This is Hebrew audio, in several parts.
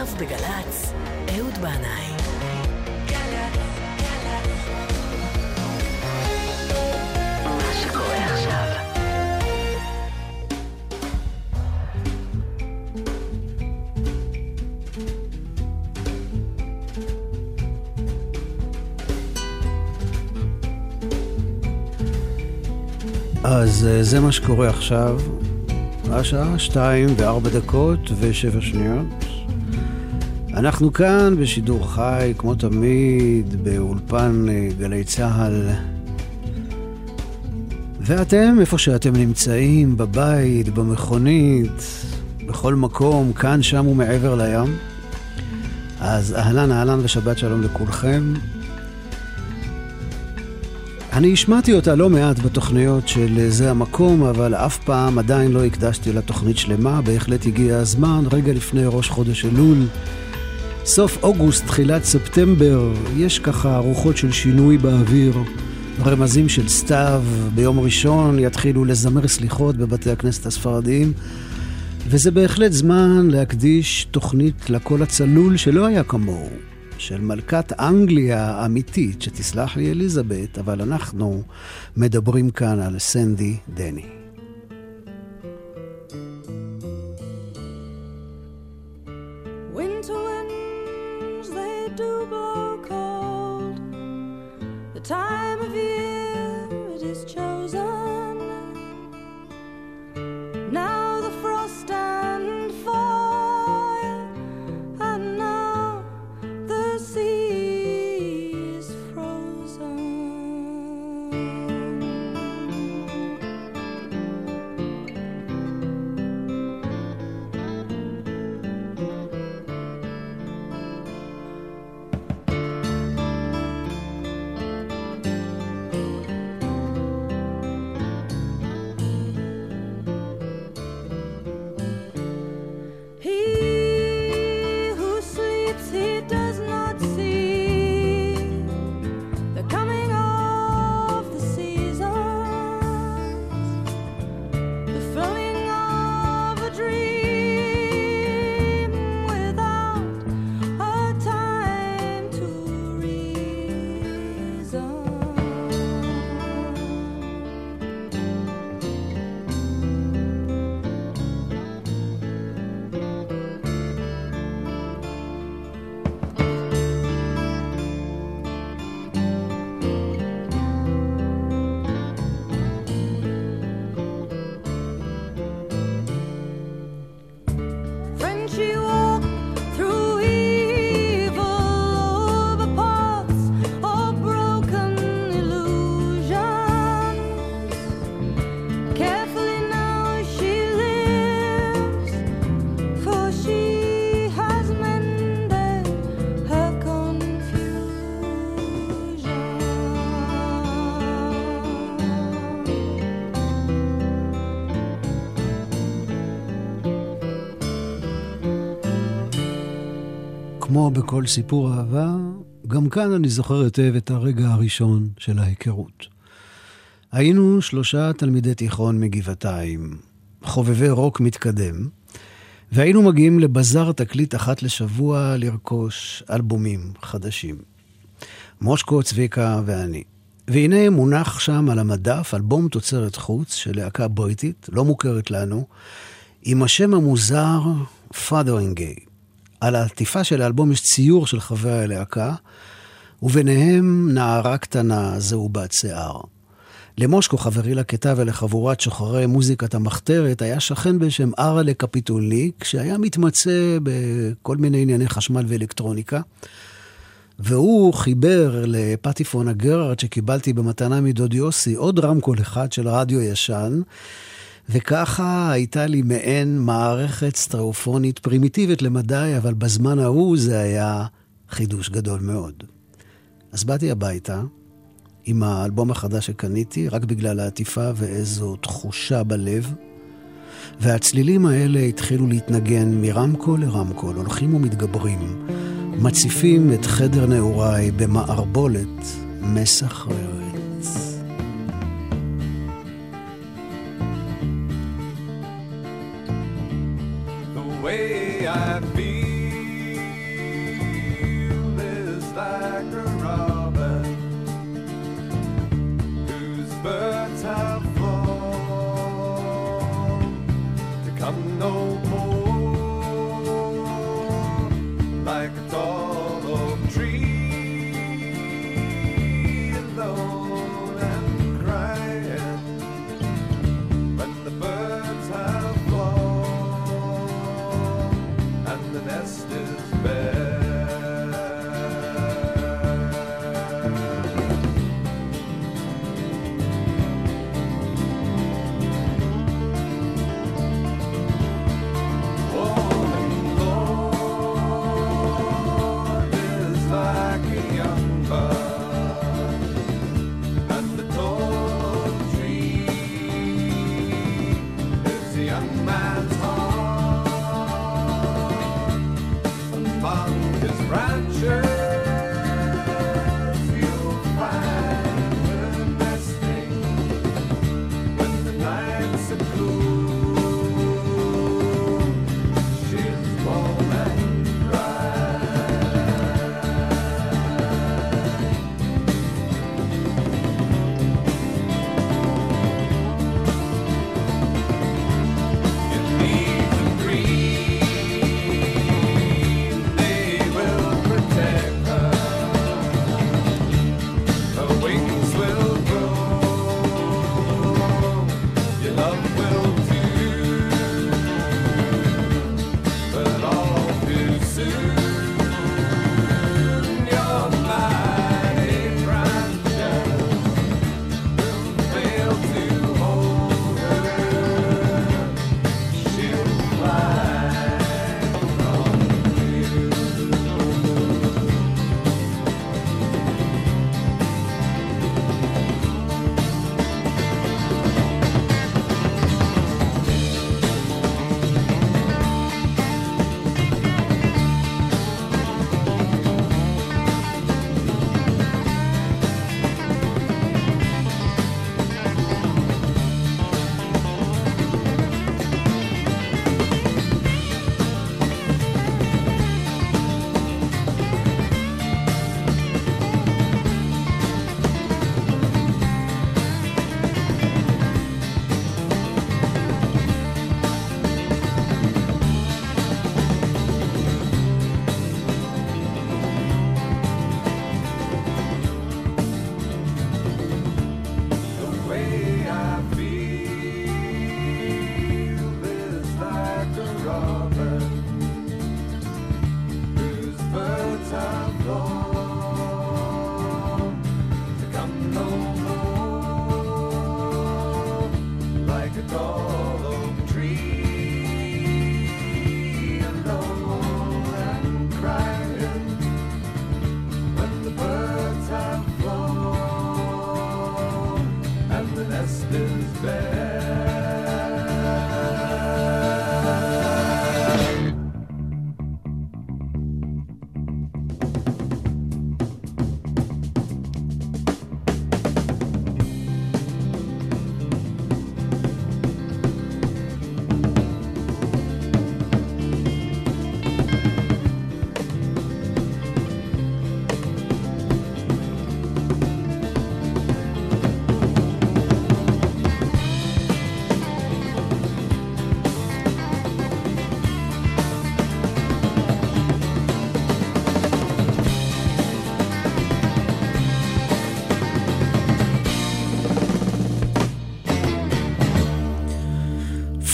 עכשיו בגל"צ, אהוד בנאי. אז אה, זה מה שקורה עכשיו. השעה שתיים וארבע דקות ושבע שניות. אנחנו כאן בשידור חי, כמו תמיד, באולפן אה, גלי צה"ל. ואתם, איפה שאתם נמצאים, בבית, במכונית, בכל מקום, כאן, שם ומעבר לים. אז אהלן, אהלן ושבת שלום לכולכם. אני השמעתי אותה לא מעט בתוכניות של זה המקום, אבל אף פעם עדיין לא הקדשתי לה תוכנית שלמה, בהחלט הגיע הזמן, רגע לפני ראש חודש אלול. סוף אוגוסט, תחילת ספטמבר, יש ככה רוחות של שינוי באוויר, רמזים של סתיו, ביום ראשון יתחילו לזמר סליחות בבתי הכנסת הספרדיים, וזה בהחלט זמן להקדיש תוכנית לקול הצלול שלא היה כמוהו. של מלכת אנגליה האמיתית, שתסלח לי אליזבת, אבל אנחנו מדברים כאן על סנדי דני. כמו בכל סיפור אהבה, גם כאן אני זוכר היטב את הרגע הראשון של ההיכרות. היינו שלושה תלמידי תיכון מגבעתיים, חובבי רוק מתקדם, והיינו מגיעים לבזאר תקליט אחת לשבוע לרכוש אלבומים חדשים. מושקו, צביקה ואני. והנה מונח שם על המדף אלבום תוצרת חוץ של להקה בריטית, לא מוכרת לנו, עם השם המוזר Fotheringay. על העטיפה של האלבום יש ציור של חברי הלהקה, וביניהם נערה קטנה זהובת שיער. למושקו, חברי לכיתה ולחבורת שוחרי מוזיקת המחתרת, היה שכן בשם ארלה קפיטולניק, שהיה מתמצא בכל מיני ענייני חשמל ואלקטרוניקה. והוא חיבר לפטיפון הגרארד שקיבלתי במתנה מדוד יוסי עוד רמקול אחד של רדיו ישן, וככה הייתה לי מעין מערכת סטריאופונית פרימיטיבית למדי, אבל בזמן ההוא זה היה חידוש גדול מאוד. אז באתי הביתה עם האלבום החדש שקניתי, רק בגלל העטיפה ואיזו תחושה בלב, והצלילים האלה התחילו להתנגן מרמקול לרמקול, הולכים ומתגברים, מציפים את חדר נעוריי במערבולת מסחררת. happy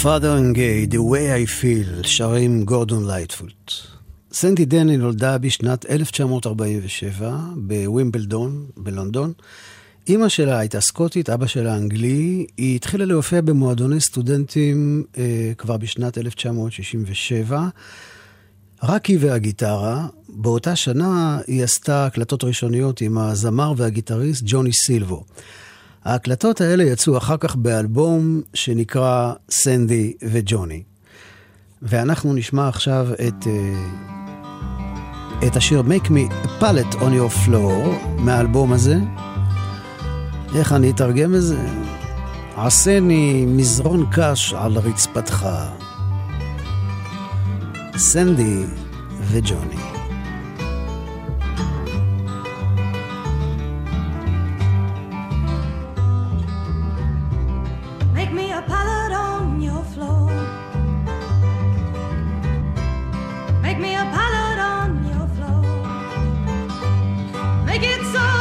Fotheringay, The way I feel, שרים גורדון לייטפוט. סנדי דני נולדה בשנת 1947 בווימבלדון בלונדון. אימא שלה הייתה סקוטית, אבא שלה אנגלי. היא התחילה להופיע במועדוני סטודנטים אה, כבר בשנת 1967. רק היא והגיטרה. באותה שנה היא עשתה הקלטות ראשוניות עם הזמר והגיטריסט ג'וני סילבו. ההקלטות האלה יצאו אחר כך באלבום שנקרא סנדי וג'וני. ואנחנו נשמע עכשיו את, אה, את השיר Make me a palette on your floor מהאלבום הזה. איך אני אתרגם את זה? עשני מזרון קש על רצפתך. סנדי וג'וני. Make it so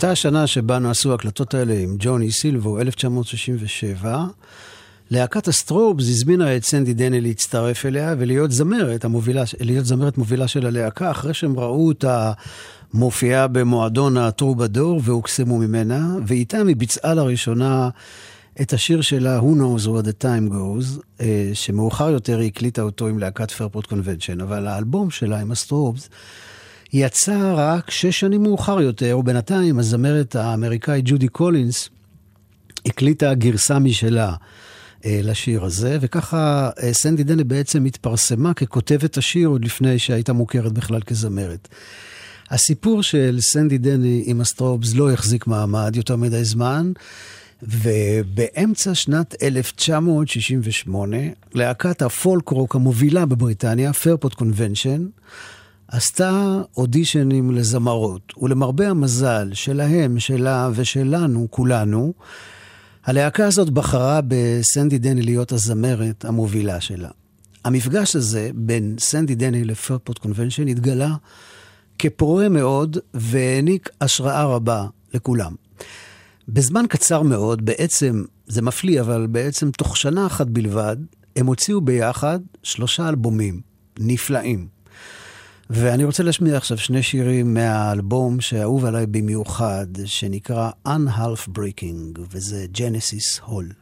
באותה השנה שבה נעשו ההקלטות האלה עם ג'וני סילבו, 1967, להקת הסטרובס הזמינה את סנדי דני להצטרף אליה ולהיות זמרת, המובילה, להיות זמרת מובילה של הלהקה, אחרי שהם ראו אותה מופיעה במועדון הטרובדור והוקסמו ממנה, ואיתם היא ביצעה לראשונה את השיר שלה, Who knows where the time goes, אה, שמאוחר יותר היא הקליטה אותו עם להקת פרפורט קונבנשן, אבל האלבום שלה עם הסטרובס, יצא רק שש שנים מאוחר יותר, ובינתיים הזמרת האמריקאית ג'ודי קולינס הקליטה גרסה משלה אה, לשיר הזה, וככה אה, סנדי דני בעצם התפרסמה ככותבת השיר עוד לפני שהייתה מוכרת בכלל כזמרת. הסיפור של סנדי דני עם הסטרובס לא החזיק מעמד יותר מדי זמן, ובאמצע שנת 1968, להקת הפולק רוק המובילה בבריטניה, פרפורט קונבנשן, עשתה אודישנים לזמרות, ולמרבה המזל שלהם, שלה ושלנו, כולנו, הלהקה הזאת בחרה בסנדי דני להיות הזמרת המובילה שלה. המפגש הזה בין סנדי דני לפרפוט קונבנשן התגלה כפורה מאוד והעניק השראה רבה לכולם. בזמן קצר מאוד, בעצם, זה מפליא, אבל בעצם תוך שנה אחת בלבד, הם הוציאו ביחד שלושה אלבומים נפלאים. ואני רוצה להשמיע עכשיו שני שירים מהאלבום שאהוב עליי במיוחד, שנקרא Unhalf Breaking, וזה Genesis Hall.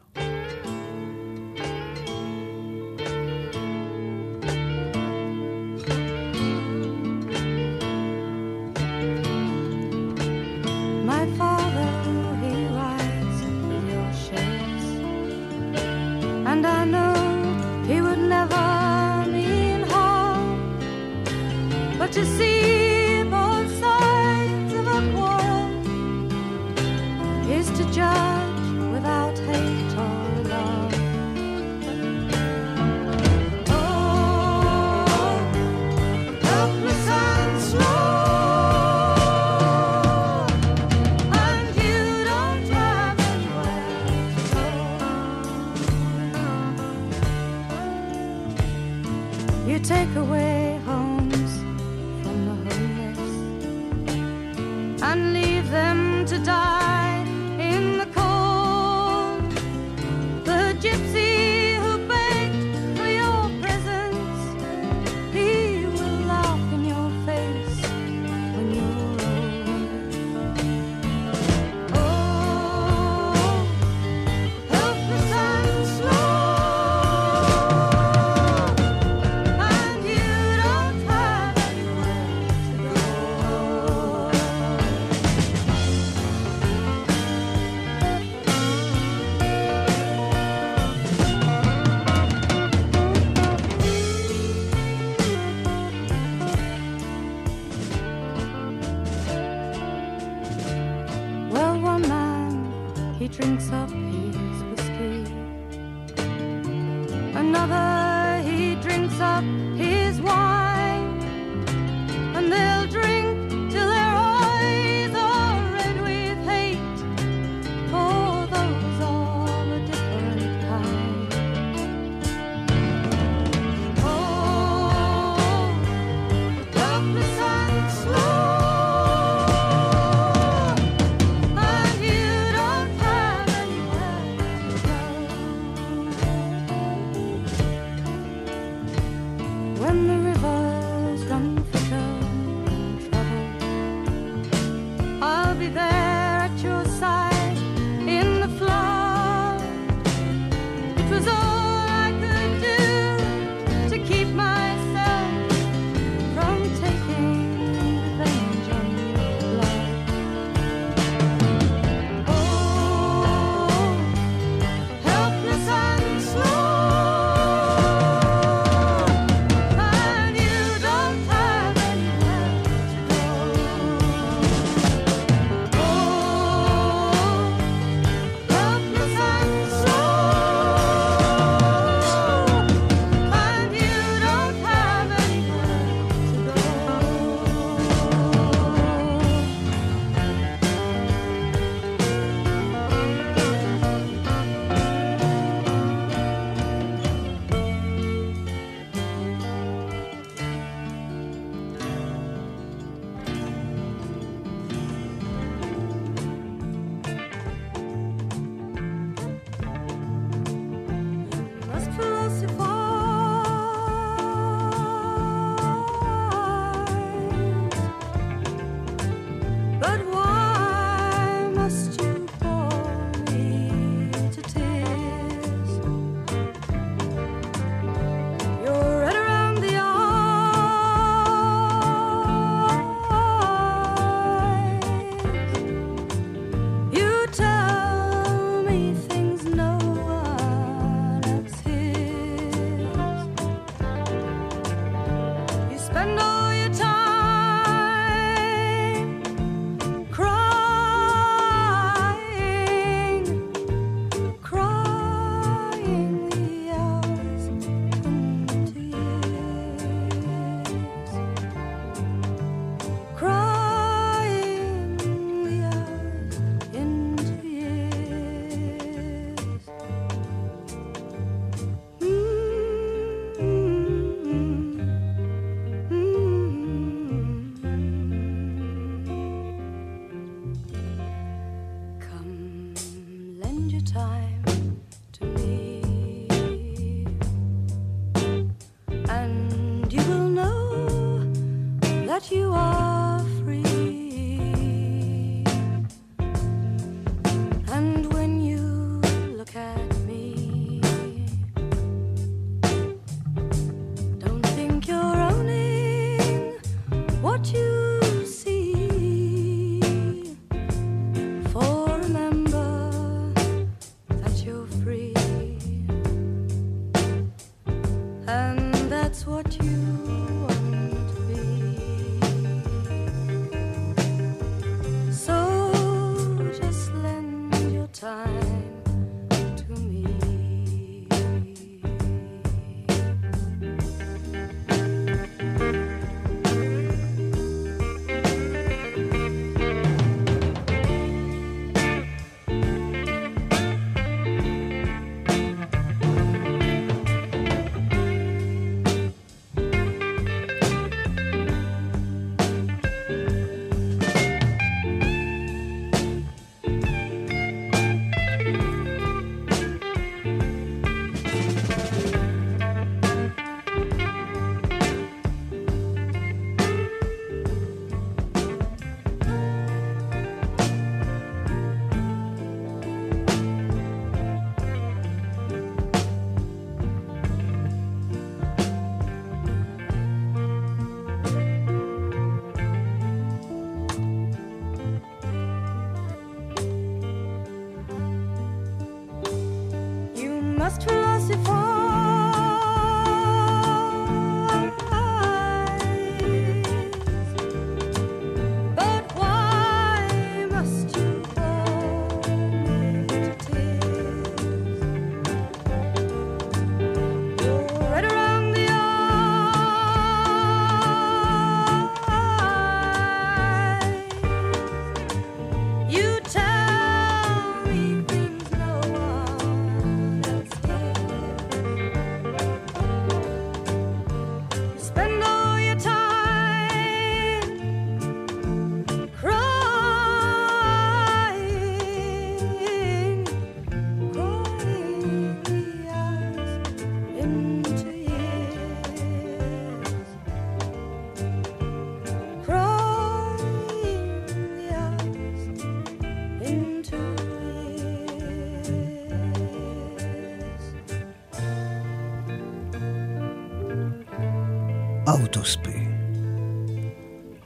Autopsy.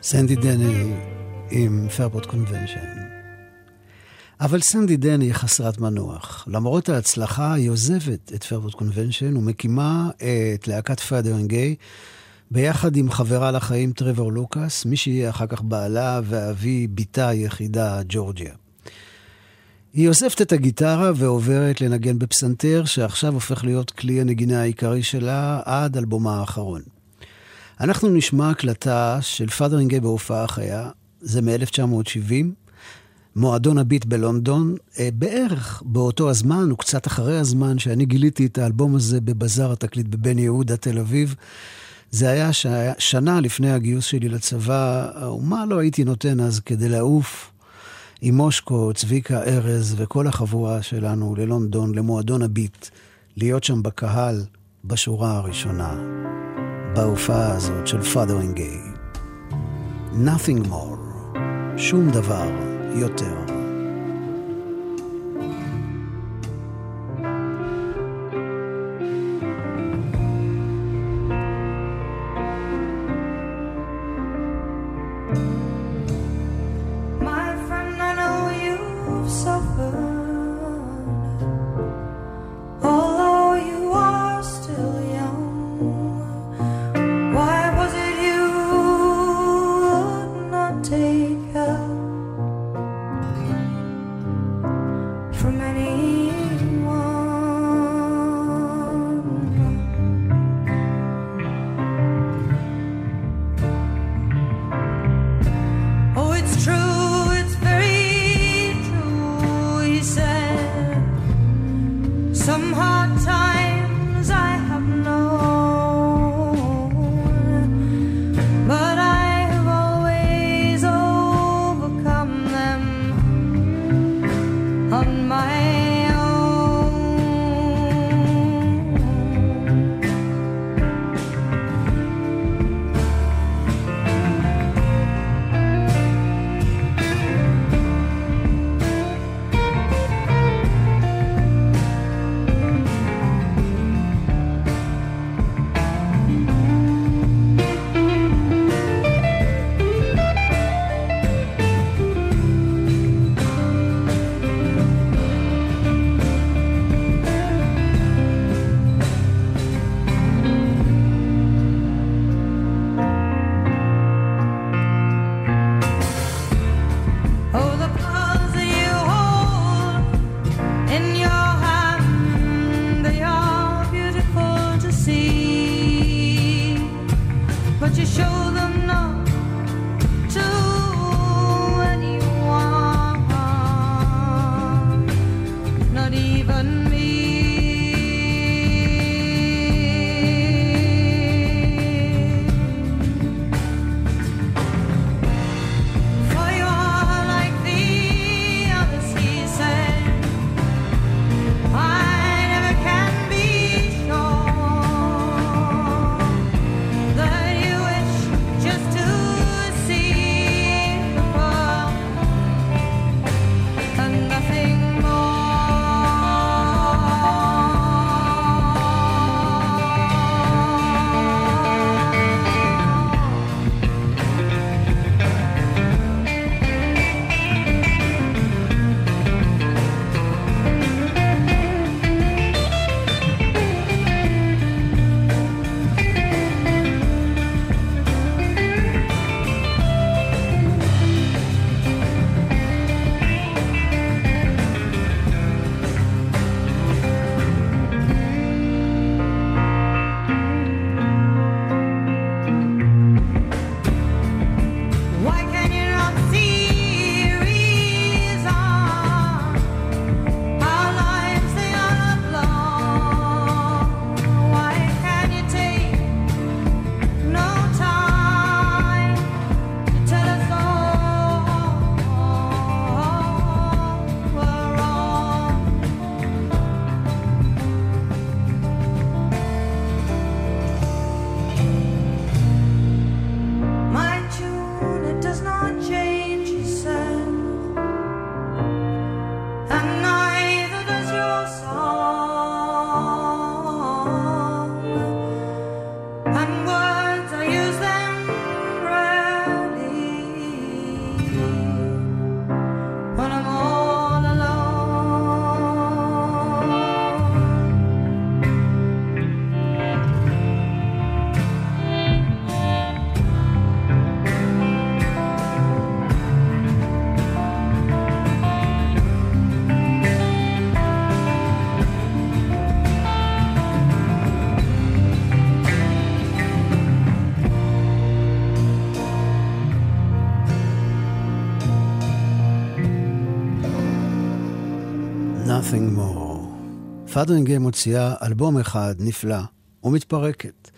סנדי דני עם פרפורט קונבנשן. אבל סנדי דני היא חסרת מנוח. למרות ההצלחה, היא עוזבת את פרפורט קונבנשן ומקימה את להקת פאדרינגיי ביחד עם חברה לחיים טרוור לוקאס, מי שיהיה אחר כך בעלה ואבי בתה היחידה, ג'ורג'יה. היא עוזבת את הגיטרה ועוברת לנגן בפסנתר, שעכשיו הופך להיות כלי הנגינה העיקרי שלה עד אלבומה האחרון. אנחנו נשמע הקלטה של פאדרינגי בהופעה חיה, זה מ-1970, מועדון הביט בלונדון, אה, בערך באותו הזמן, וקצת אחרי הזמן שאני גיליתי את האלבום הזה בבזאר התקליט בבן יהודה, תל אביב. זה היה ש... שנה לפני הגיוס שלי לצבא, ומה לא הייתי נותן אז כדי לעוף עם מושקו, צביקה ארז וכל החבורה שלנו ללונדון, למועדון הביט, להיות שם בקהל, בשורה הראשונה, בהופעה הזאת של Fathering Gay. Nothing more, שום דבר יותר. Said. Some hard times פאדרינגה מוציאה אלבום אחד נפלא ומתפרקת.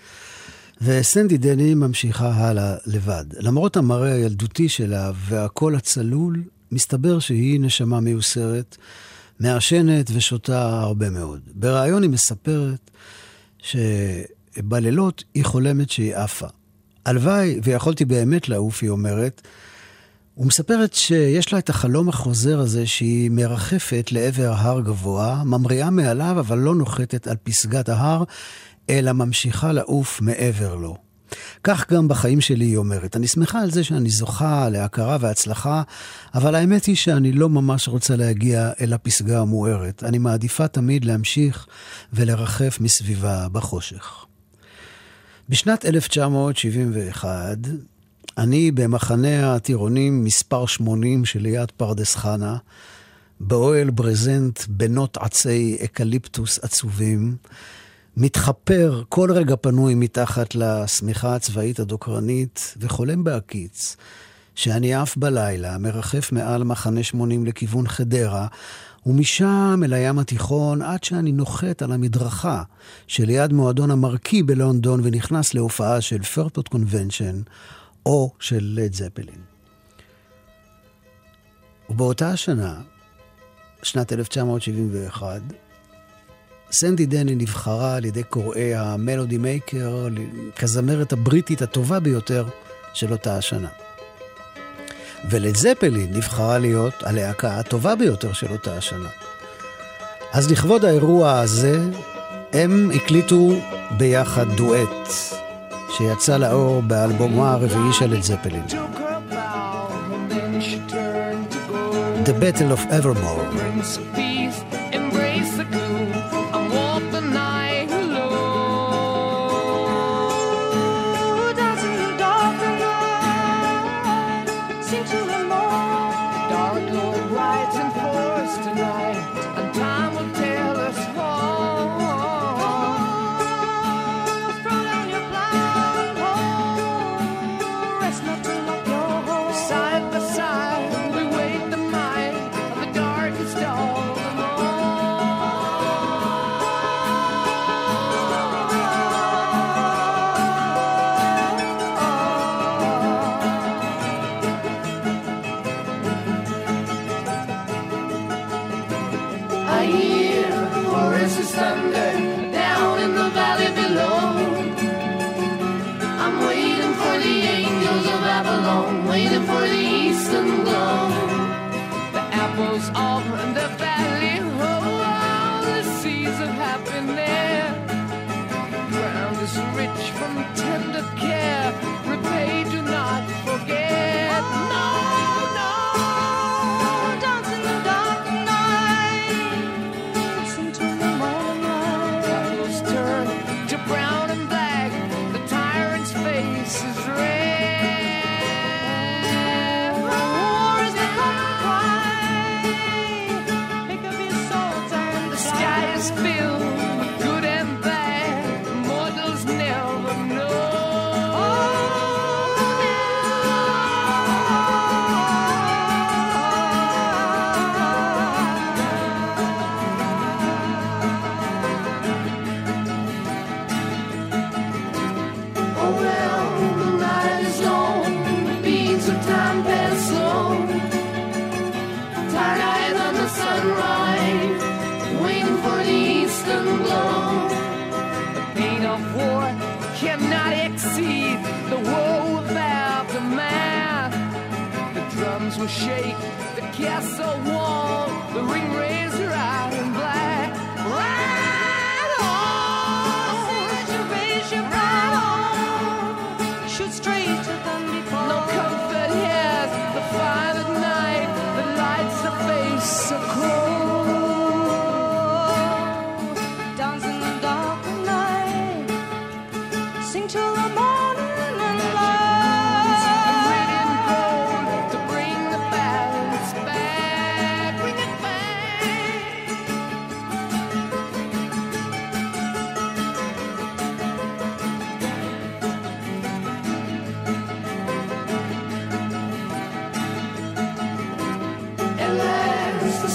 וסנדי דני ממשיכה הלאה לבד. למרות המראה הילדותי שלה והקול הצלול, מסתבר שהיא נשמה מיוסרת, מעשנת ושותה הרבה מאוד. בריאיון היא מספרת שבלילות היא חולמת שהיא עפה. הלוואי ויכולתי באמת לעוף, היא אומרת, ומספרת שיש לה את החלום החוזר הזה שהיא מרחפת לעבר הר גבוה, ממריאה מעליו אבל לא נוחתת על פסגת ההר, אלא ממשיכה לעוף מעבר לו. כך גם בחיים שלי, היא אומרת. אני שמחה על זה שאני זוכה להכרה והצלחה, אבל האמת היא שאני לא ממש רוצה להגיע אל הפסגה המוארת. אני מעדיפה תמיד להמשיך ולרחף מסביבה בחושך. בשנת 1971, אני במחנה הטירונים מספר 80 שליד פרדס חנה, באוהל ברזנט בנות עצי אקליפטוס עצובים, מתחפר כל רגע פנוי מתחת לשמיכה הצבאית הדוקרנית, וחולם בהקיץ, שאני עף בלילה, מרחף מעל מחנה 80 לכיוון חדרה, ומשם אל הים התיכון עד שאני נוחת על המדרכה שליד מועדון המרקי בלונדון ונכנס להופעה של פרפוט קונבנשן או של לד זפלין. ובאותה השנה, שנת 1971, סנדי דני נבחרה על ידי קוראי המלודי מייקר כזמרת הבריטית הטובה ביותר של אותה השנה. ולד זפלין נבחרה להיות הלהקה הטובה ביותר של אותה השנה. אז לכבוד האירוע הזה, הם הקליטו ביחד דואט, שיצא לאור באלבומה הרביעי של לד זפלין. The Battle of Evermore.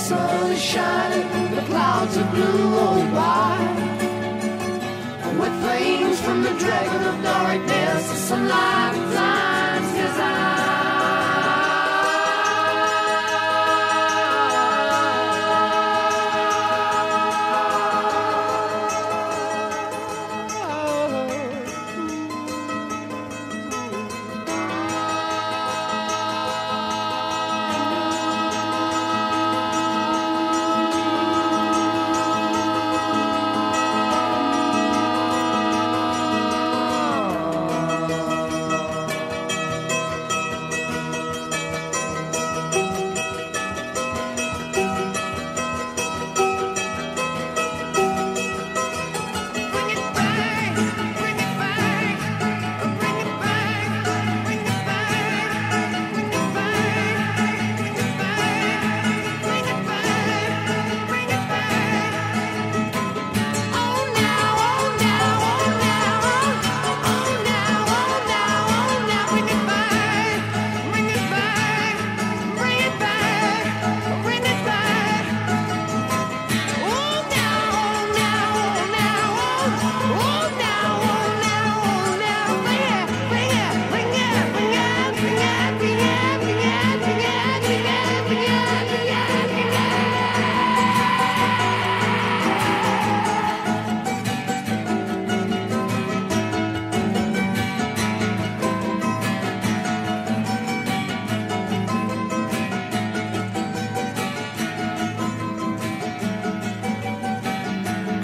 Sun is shining, the clouds are blue oh, roll by. With flames from the dragon of darkness, it's a lifetime's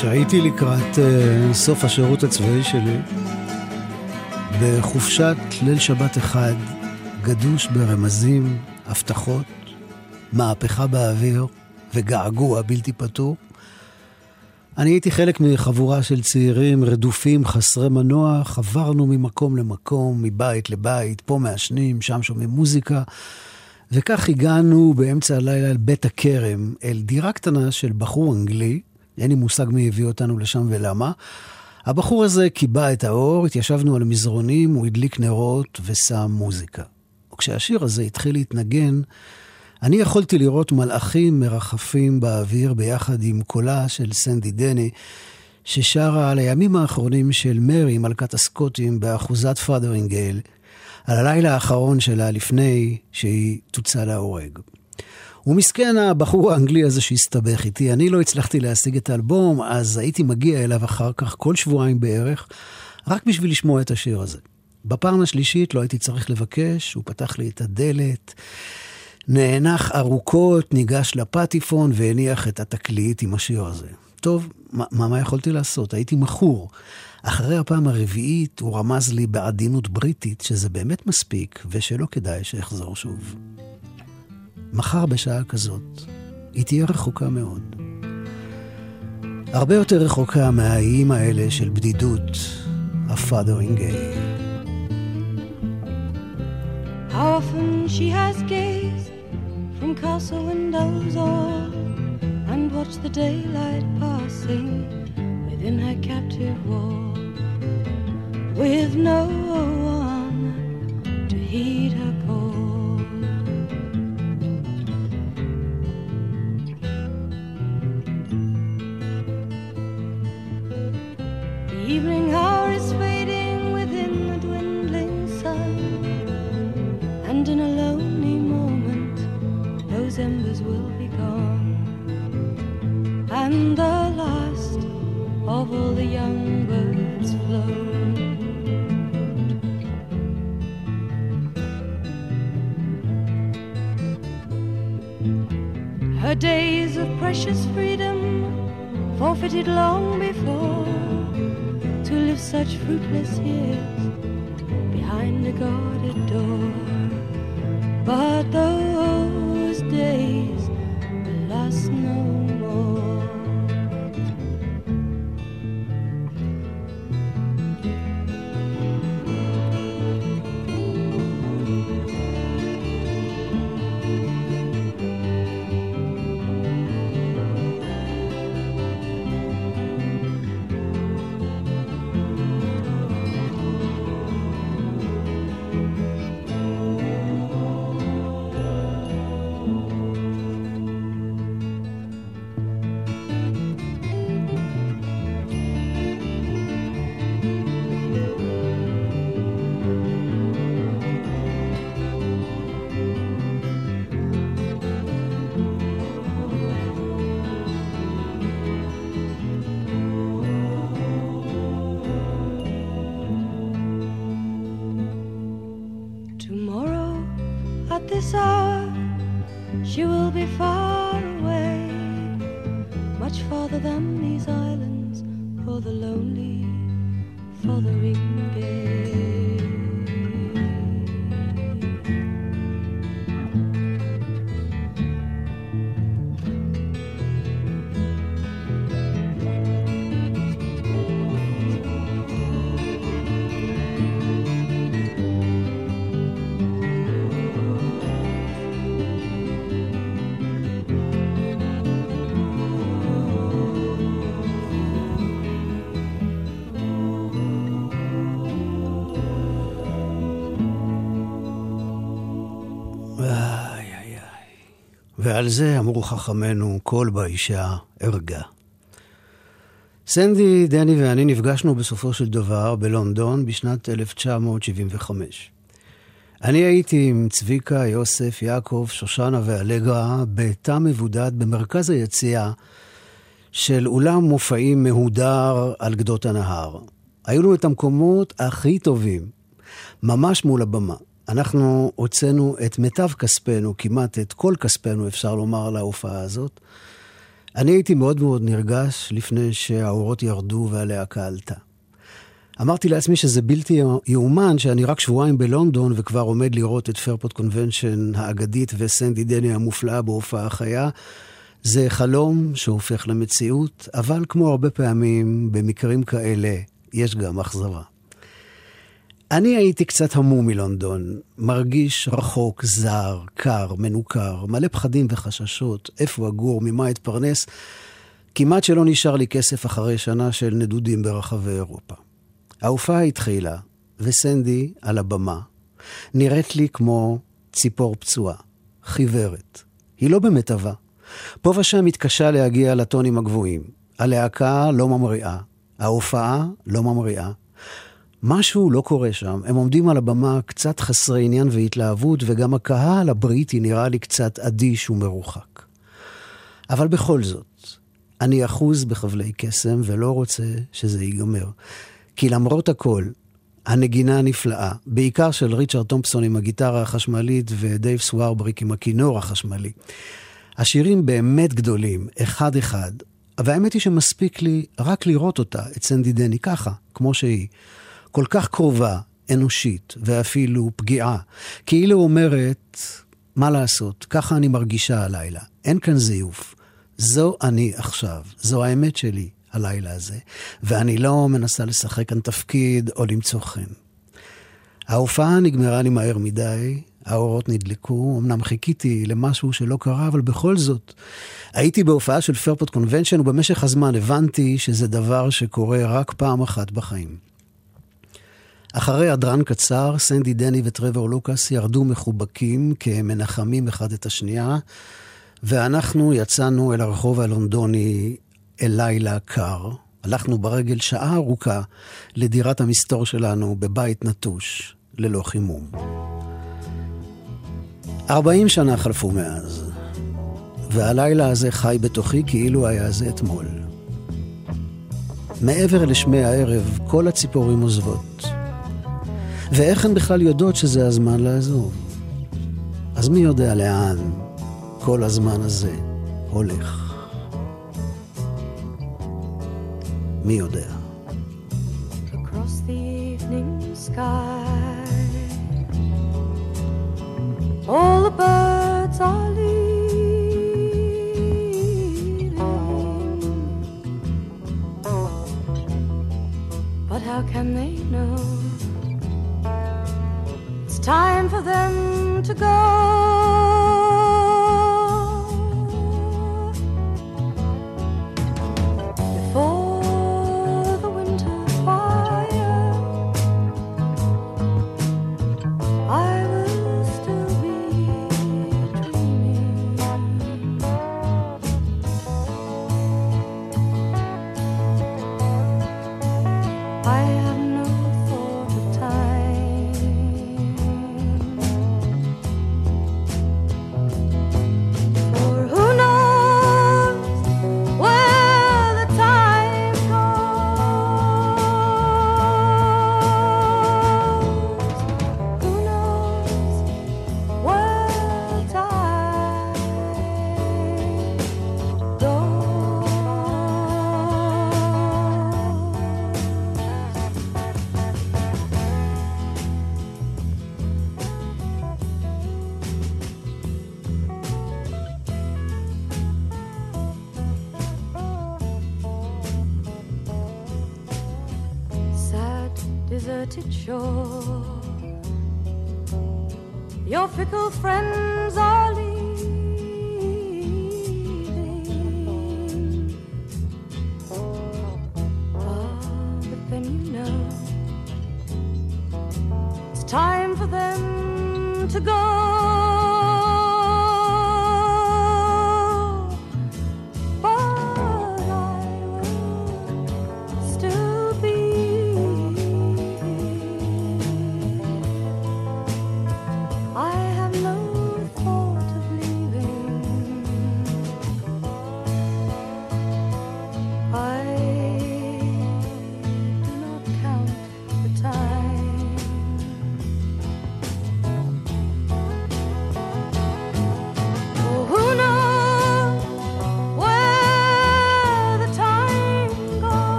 כשהייתי לקראת uh, סוף השירות הצבאי שלי, בחופשת ליל שבת אחד, גדוש ברמזים, הבטחות, מהפכה באוויר וגעגוע בלתי פתור, אני הייתי חלק מחבורה של צעירים רדופים, חסרי מנוע, חברנו ממקום למקום, מבית לבית, פה מעשנים, שם שומעים מוזיקה, וכך הגענו באמצע הלילה אל בית הכרם, אל דירה קטנה של בחור אנגלי, אין לי מושג מי הביא אותנו לשם ולמה. הבחור הזה קיבע את האור, התיישבנו על מזרונים, הוא הדליק נרות ושם מוזיקה. וכשהשיר הזה התחיל להתנגן, אני יכולתי לראות מלאכים מרחפים באוויר ביחד עם קולה של סנדי דני, ששרה על הימים האחרונים של מרי, מלכת הסקוטים, באחוזת פאדרינגייל, על הלילה האחרון שלה לפני שהיא תוצא להורג. ומסכן הבחור האנגלי הזה שהסתבך איתי, אני לא הצלחתי להשיג את האלבום, אז הייתי מגיע אליו אחר כך כל שבועיים בערך, רק בשביל לשמוע את השיר הזה. בפעם השלישית לא הייתי צריך לבקש, הוא פתח לי את הדלת, נאנח ארוכות, ניגש לפטיפון והניח את התקליט עם השיר הזה. טוב, מה, מה יכולתי לעשות? הייתי מכור. אחרי הפעם הרביעית הוא רמז לי בעדינות בריטית שזה באמת מספיק ושלא כדאי שאחזור שוב. מחר בשעה כזאת, היא תהיה רחוקה מאוד. הרבה יותר רחוקה מהאיים האלה של בדידות, ה-fathering How often she has gazed from castle windows all and watched the daylight passing within her captive wall with no one to heed her call. ועל זה אמרו חכמינו, כל באישה ערגה. סנדי, דני ואני נפגשנו בסופו של דבר בלונדון בשנת 1975. אני הייתי עם צביקה, יוסף, יעקב, שושנה ואלגרה בתא מבודד במרכז היציאה של אולם מופעים מהודר על גדות הנהר. היו לנו את המקומות הכי טובים, ממש מול הבמה. אנחנו הוצאנו את מיטב כספנו, כמעט את כל כספנו, אפשר לומר, להופעה הזאת. אני הייתי מאוד מאוד נרגש לפני שהאורות ירדו והלהקה עלתה. אמרתי לעצמי שזה בלתי יאומן שאני רק שבועיים בלונדון וכבר עומד לראות את פרפוט קונבנשן האגדית וסנדי דני המופלאה בהופעה חיה. זה חלום שהופך למציאות, אבל כמו הרבה פעמים, במקרים כאלה, יש גם אכזבה. אני הייתי קצת המום מלונדון, מרגיש רחוק, זר, קר, מנוכר, מלא פחדים וחששות, איפה אגור, ממה אתפרנס. כמעט שלא נשאר לי כסף אחרי שנה של נדודים ברחבי אירופה. ההופעה התחילה, וסנדי על הבמה. נראית לי כמו ציפור פצועה, חיוורת. היא לא במיטבה. פה ושם מתקשה להגיע לטונים הגבוהים. הלהקה לא ממריאה, ההופעה לא ממריאה. משהו לא קורה שם. הם עומדים על הבמה קצת חסרי עניין והתלהבות, וגם הקהל הבריטי נראה לי קצת אדיש ומרוחק. אבל בכל זאת, אני אחוז בחבלי קסם ולא רוצה שזה ייגמר. כי למרות הכל, הנגינה הנפלאה, בעיקר של ריצ'רד תומפסון עם הגיטרה החשמלית ודייב סווארבריק עם הכינור החשמלי. השירים באמת גדולים, אחד-אחד, והאמת היא שמספיק לי רק לראות אותה, את סנדי דני, ככה, כמו שהיא. כל כך קרובה, אנושית, ואפילו פגיעה. כאילו אומרת, מה לעשות, ככה אני מרגישה הלילה. אין כאן זיוף. זו אני עכשיו, זו האמת שלי הלילה הזה, ואני לא מנסה לשחק כאן תפקיד או למצוא חן. ההופעה נגמרה לי מהר מדי, האורות נדלקו, אמנם חיכיתי למשהו שלא קרה, אבל בכל זאת, הייתי בהופעה של פרפוט קונבנשן, ובמשך הזמן הבנתי שזה דבר שקורה רק פעם אחת בחיים. אחרי הדרן קצר, סנדי דני וטרוור לוקאס ירדו מחובקים כמנחמים אחד את השנייה, ואנחנו יצאנו אל הרחוב הלונדוני אל לילה קר. הלכנו ברגל שעה ארוכה לדירת המסתור שלנו בבית נטוש, ללא חימום. ארבעים שנה חלפו מאז, והלילה הזה חי בתוכי כאילו היה זה אתמול. מעבר לשמי הערב, כל הציפורים עוזבות. ואיך הן בכלל יודעות שזה הזמן לעזוב? אז מי יודע לאן כל הזמן הזה הולך? מי יודע? how can they know? Time for them to go.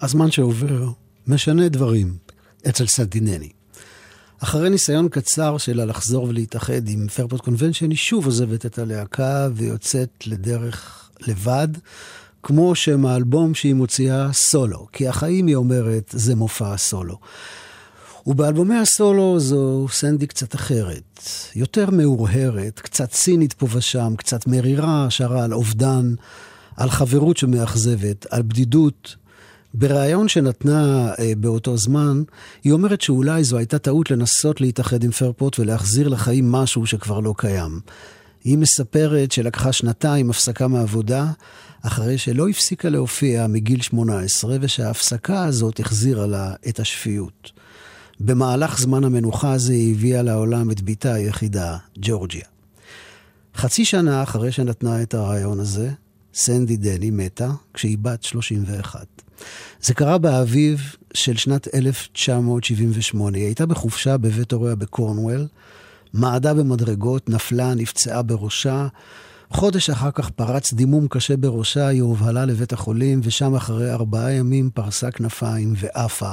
הזמן שעובר משנה דברים אצל סנטינני. אחרי ניסיון קצר שלה לחזור ולהתאחד עם פרפורט קונבנשן, היא שוב עוזבת את הלהקה ויוצאת לדרך לבד, כמו שם האלבום שהיא מוציאה סולו. כי החיים, היא אומרת, זה מופע הסולו. ובאלבומי הסולו זו סנדי קצת אחרת, יותר מאורהרת, קצת צינית פה ושם, קצת מרירה, שרה על אובדן, על חברות שמאכזבת, על בדידות. בריאיון שנתנה אה, באותו זמן, היא אומרת שאולי זו הייתה טעות לנסות להתאחד עם פרפוט ולהחזיר לחיים משהו שכבר לא קיים. היא מספרת שלקחה שנתיים הפסקה מעבודה, אחרי שלא הפסיקה להופיע מגיל 18, ושההפסקה הזאת החזירה לה את השפיות. במהלך זמן המנוחה הזה היא הביאה לעולם את בתה היחידה, ג'ורג'יה. חצי שנה אחרי שנתנה את הרעיון הזה, סנדי דני מתה כשהיא בת 31. זה קרה באביב של שנת 1978. היא הייתה בחופשה בבית הוריה בקורנוול, מעדה במדרגות, נפלה, נפצעה בראשה. חודש אחר כך פרץ דימום קשה בראשה, היא הובהלה לבית החולים, ושם אחרי ארבעה ימים פרסה כנפיים ועפה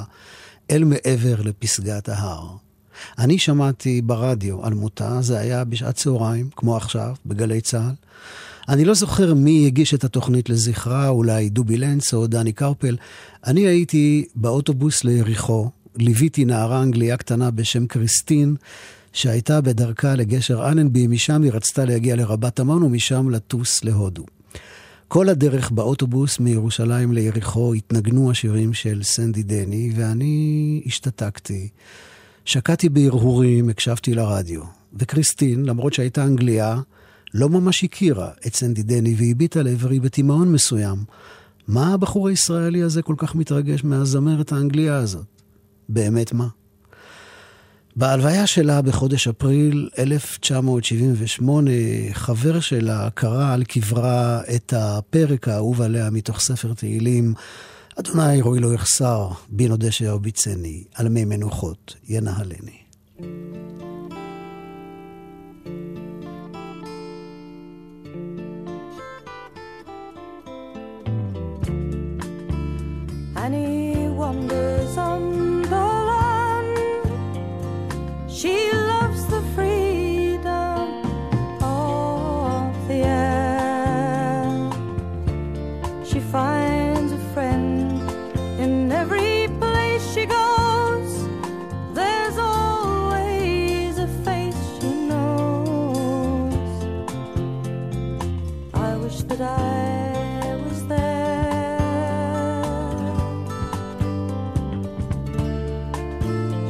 אל מעבר לפסגת ההר. אני שמעתי ברדיו על מותה, זה היה בשעת צהריים, כמו עכשיו, בגלי צה"ל. אני לא זוכר מי הגיש את התוכנית לזכרה, אולי דובי לנץ או דני קרפל. אני הייתי באוטובוס ליריחו, ליוויתי נערה אנגליה קטנה בשם קריסטין, שהייתה בדרכה לגשר אלנבי, משם היא רצתה להגיע לרבת עמון ומשם לטוס להודו. כל הדרך באוטובוס מירושלים ליריחו התנגנו השירים של סנדי דני, ואני השתתקתי. שקעתי בהרהורים, הקשבתי לרדיו. וקריסטין, למרות שהייתה אנגליה, לא ממש הכירה את סנדי דני והביטה לעברי בתימהון מסוים. מה הבחור הישראלי הזה כל כך מתרגש מהזמרת האנגליה הזאת? באמת מה? בהלוויה שלה בחודש אפריל 1978, חבר שלה קרא על קברה את הפרק האהוב עליה מתוך ספר תהילים, אדוני רואי לו יחסר, בי נודה שירביצני, על מי מנוחות ינהלני. and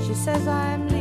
She says I'm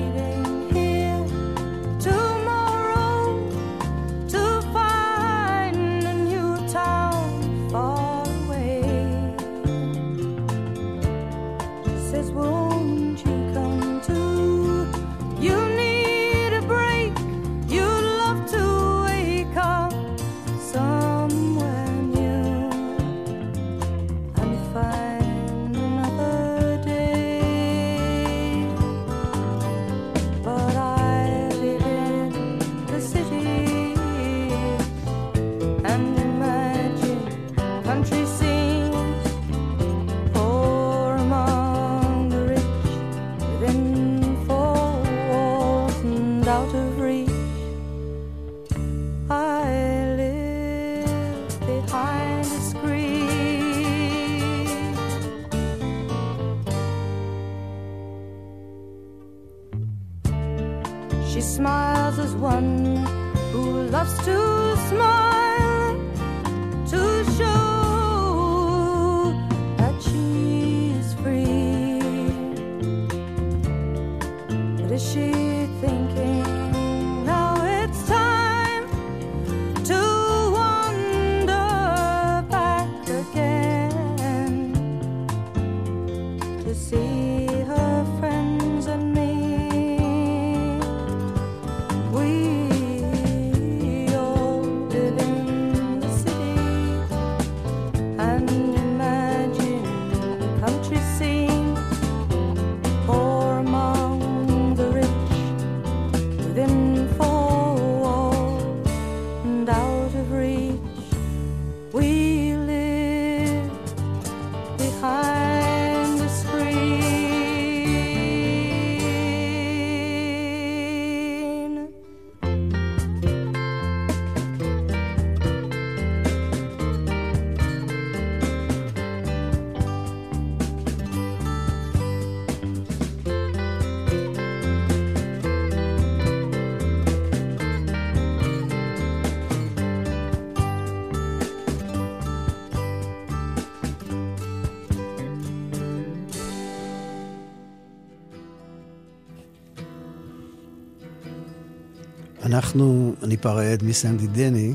אנחנו ניפרד מסנדי דני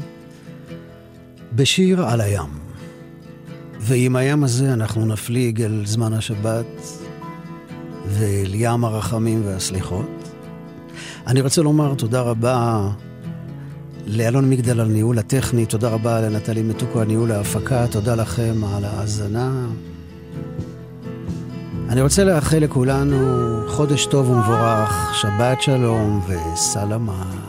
בשיר על הים. ועם הים הזה אנחנו נפליג אל זמן השבת ואל ים הרחמים והסליחות. אני רוצה לומר תודה רבה לאלון מגדל על ניהול הטכני, תודה רבה לנטלי מתוקו על ניהול ההפקה, תודה לכם על ההאזנה. אני רוצה לאחל לכולנו חודש טוב ומבורך, שבת שלום וסלמה.